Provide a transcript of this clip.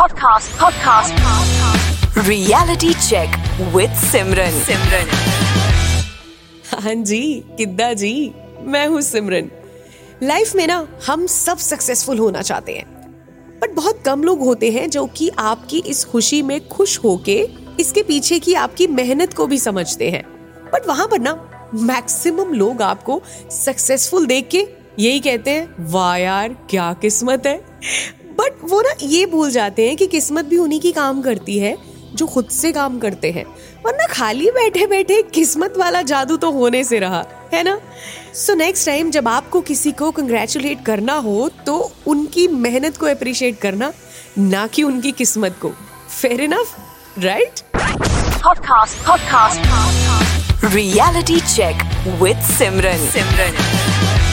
Podcast. Podcast. Reality check with Simran. Simran. हाँ जी किद्दा जी मैं हूँ सिमरन लाइफ में ना हम सब सक्सेसफुल होना चाहते हैं बट बहुत कम लोग होते हैं जो कि आपकी इस खुशी में खुश होके इसके पीछे की आपकी मेहनत को भी समझते हैं बट वहाँ पर ना मैक्सिमम लोग आपको सक्सेसफुल देख के यही कहते हैं वाह यार क्या किस्मत है बट वो ना ये भूल जाते हैं कि किस्मत भी उन्हीं की काम करती है जो खुद से काम करते हैं वरना खाली बैठे बैठे किस्मत वाला जादू तो होने से रहा है ना सो नेक्स्ट टाइम जब आपको किसी को कंग्रेचुलेट करना हो तो उनकी मेहनत को अप्रिशिएट करना ना कि उनकी किस्मत को fair enough right Podcast. Podcast. Reality check with Simran. Simran.